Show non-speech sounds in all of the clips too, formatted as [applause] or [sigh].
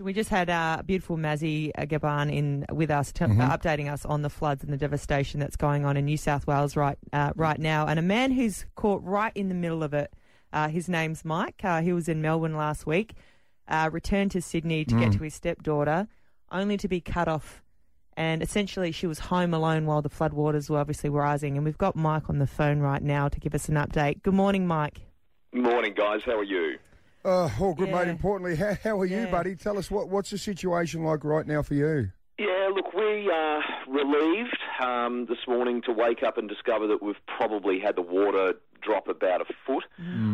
We just had uh, beautiful Mazzy Gaban in with us, t- Mm-hmm. uh, updating us on the floods and the devastation that's going on in New South Wales right uh, right now. And a man who's caught right in the middle of it. Uh, his name's Mike. Uh, he was in Melbourne last week. Uh, returned to Sydney to Mm. get to his stepdaughter, only to be cut off. And essentially, she was home alone while the floodwaters were obviously rising. And we've got Mike on the phone right now to give us an update. Good morning, Mike. Morning, guys. How are you? Uh, all good, mate. Importantly, how, how are you, buddy? Tell us what what's the situation like right now for you? Yeah, look, we are relieved um, this morning to wake up and discover that we've probably had the water drop about a foot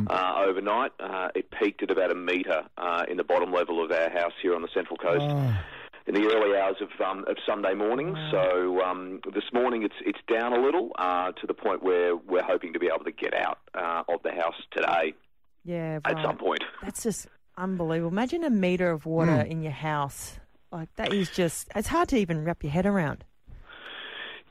uh, overnight. Uh, it peaked at about a metre uh, in the bottom level of our house here on the Central Coast. Oh, in the early hours of um, of Sunday morning. So um, this morning it's it's down a little uh, to the point where we're hoping to be able to get out uh, of the house today Yeah, at some point. That's just unbelievable. Imagine a meter of water Hmm. in your house. Like that is just it's hard to even wrap your head around.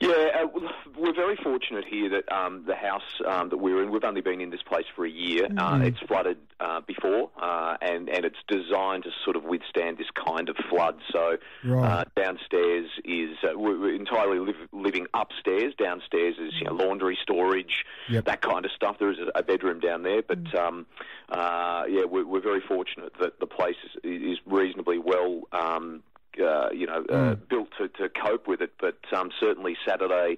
Yeah, uh, we're very fortunate here that um, the house um, that we're in, we've only been in this place for a year. Uh, it's flooded uh, before, uh, and, and it's designed to sort of withstand this kind of flood. So Right. uh, downstairs is, uh, we're entirely live, living upstairs. Downstairs is you know, laundry, storage, Yep. that kind of stuff. There is a, bedroom down there, but um, uh, yeah, we're, we're very fortunate that the place is, is reasonably well um, uh, you know, uh, built to, to cope with it. But um, certainly Saturday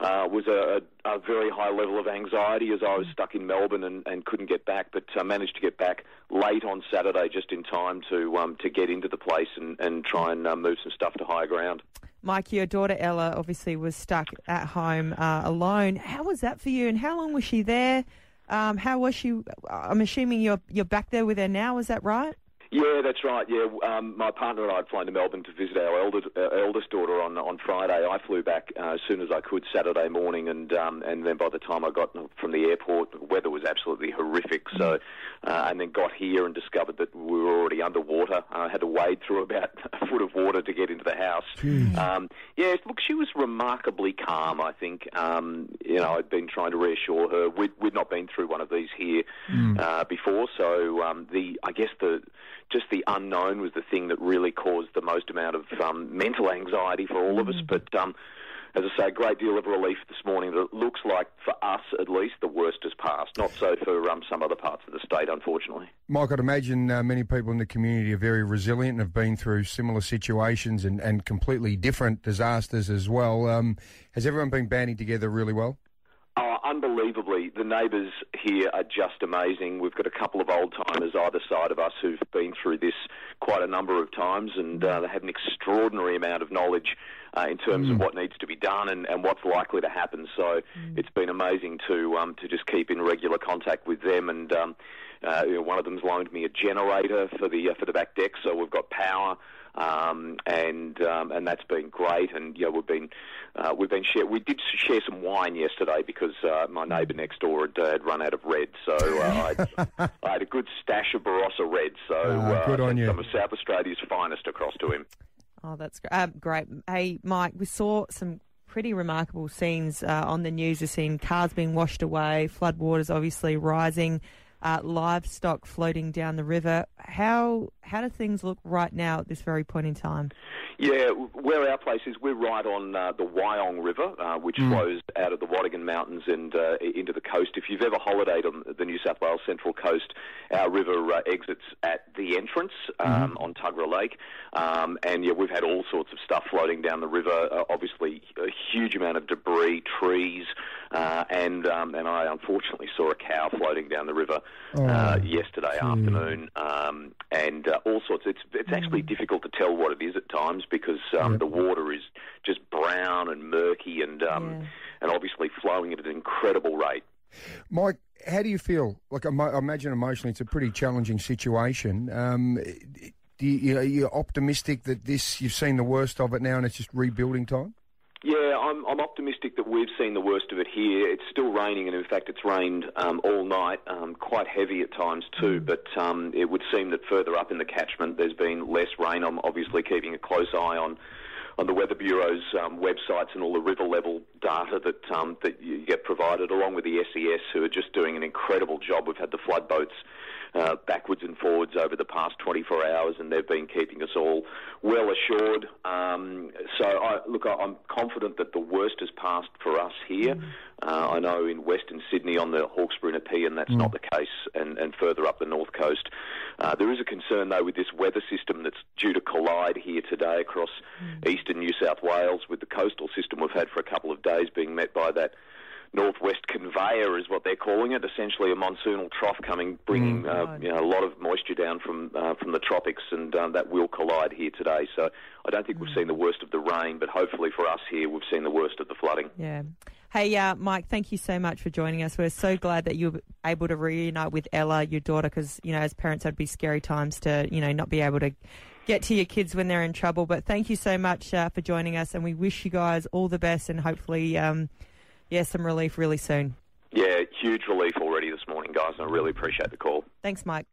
uh, was a, a very high level of anxiety as I was stuck in Melbourne and, and couldn't get back. But uh, managed to get back late on Saturday, just in time to um, to get into the place and, and try and uh, move some stuff to higher ground. Mike, your daughter Ella obviously was stuck at home uh, alone. How was that for you? And how long was she there? Um, how was she? I'm assuming you're you're back there with her now. Is that right? Yeah, that's right. Yeah, um, my partner and I had flown to Melbourne to visit our eldest, uh, eldest daughter on on Friday. I flew back uh, as soon as I could Saturday morning, and um, and then by the time I got from the airport, the weather was absolutely horrific. So, uh, and then got here and discovered that we were already underwater. I had to wade through about [laughs] a foot of water to get into the house. Um, yeah, look, she was remarkably calm. I think. Um, you know, I'd been trying to reassure her. We'd, we'd not been through one of these here uh, before, so um, the I guess the just the unknown was the thing that really caused the most amount of um, mental anxiety for all of us. But um, as I say, a great deal of relief this morning. That it looks like, for us at least, the worst has passed. Not so for um, some other parts of the state, unfortunately. Mike, I'd imagine uh, many people in the community are very resilient and have been through similar situations and, and completely different disasters as well. Um, has everyone been banding together really well? Oh, unbelievably. The neighbours here are just amazing. We've got a couple of old timers either side of us who've been through this quite a number of times and uh, they have an extraordinary amount of knowledge uh, in terms of what needs to be done and, and what's likely to happen. So it's been amazing to um, to just keep in regular contact with them and. Um, uh, you know, one of them's loaned me a generator for the uh, for the back deck, so we've got power, um, and um, and that's been great. And yeah, we've been uh, we've been share we did share some wine yesterday because uh, my neighbour next door had, uh, had run out of red, so uh, [laughs] I, I had a good stash of Barossa red. So Ah, uh, good on you. some of South Australia's finest across to him. Oh, that's gr- uh, great. Hey, Mike, we saw some pretty remarkable scenes uh, on the news. We've seen cars being washed away, floodwaters obviously rising, uh, livestock floating down the river. How how do things look right now at this very point in time? Yeah, where our place is, we're right on uh, the Wyong River, uh, which flows out of the Watagan Mountains and uh, into the coast. If you've ever holidayed on the New South Wales Central Coast, our river uh, exits at the entrance um, on Tuggerah Lake. Um, and yeah, we've had all sorts of stuff floating down the river. Uh, obviously, a huge amount of debris, trees, uh, and um, and I unfortunately saw a cow floating down the river uh, yesterday afternoon, um, and uh, all sorts. It's it's actually difficult to tell what it is at times because um, the water is just brown and murky and um, Yeah. and obviously flowing at an incredible rate. Mike, how do you feel? Like, I imagine emotionally it's a pretty challenging situation. Um, do you, you you're optimistic that this you've seen the worst of it now and it's just rebuilding time? Yeah, I'm, I'm optimistic that we've seen the worst of it here. It's still raining, and in fact, it's rained um, all night, um, quite heavy at times too. But um, it would seem that further up in the catchment, there's been less rain. I'm obviously keeping a close eye on on the Weather Bureau's um, websites and all the river level data that um, that you get provided, along with the SES, who are just doing an incredible job. We've had the flood boats uh, backwards and forwards over the past 24 hours, and they've been keeping us all well assured. Um, so, I, look, I'm confident that the worst has passed for us here. Mm. Uh, I know in Western Sydney on the Hawkesbury and Nepean that's mm. not the case, and, and further up the north coast. Uh, there is a concern, though, with this weather system that's due to collide here today across mm. eastern New South Wales with the coastal system we've had for a couple of days being met by that northwest conveyor is what they're calling it. Essentially, a monsoonal trough coming, bringing mm. uh, you know, a lot of moisture down from uh, from the tropics, and um, that will collide here today. So I don't think mm. we've seen the worst of the rain, but hopefully for us here, we've seen the worst of the flooding. Yeah. Hey, uh, Mike, thank you so much for joining us. We're so glad that you were able to reunite with Ella, your daughter, because you know, as parents, it'd be scary times to you know not be able to get to your kids when they're in trouble. But thank you so much uh, for joining us, and we wish you guys all the best, and hopefully. Um, yeah, some relief really soon. Yeah, huge relief already this morning, guys, and I really appreciate the call. Thanks, Mike.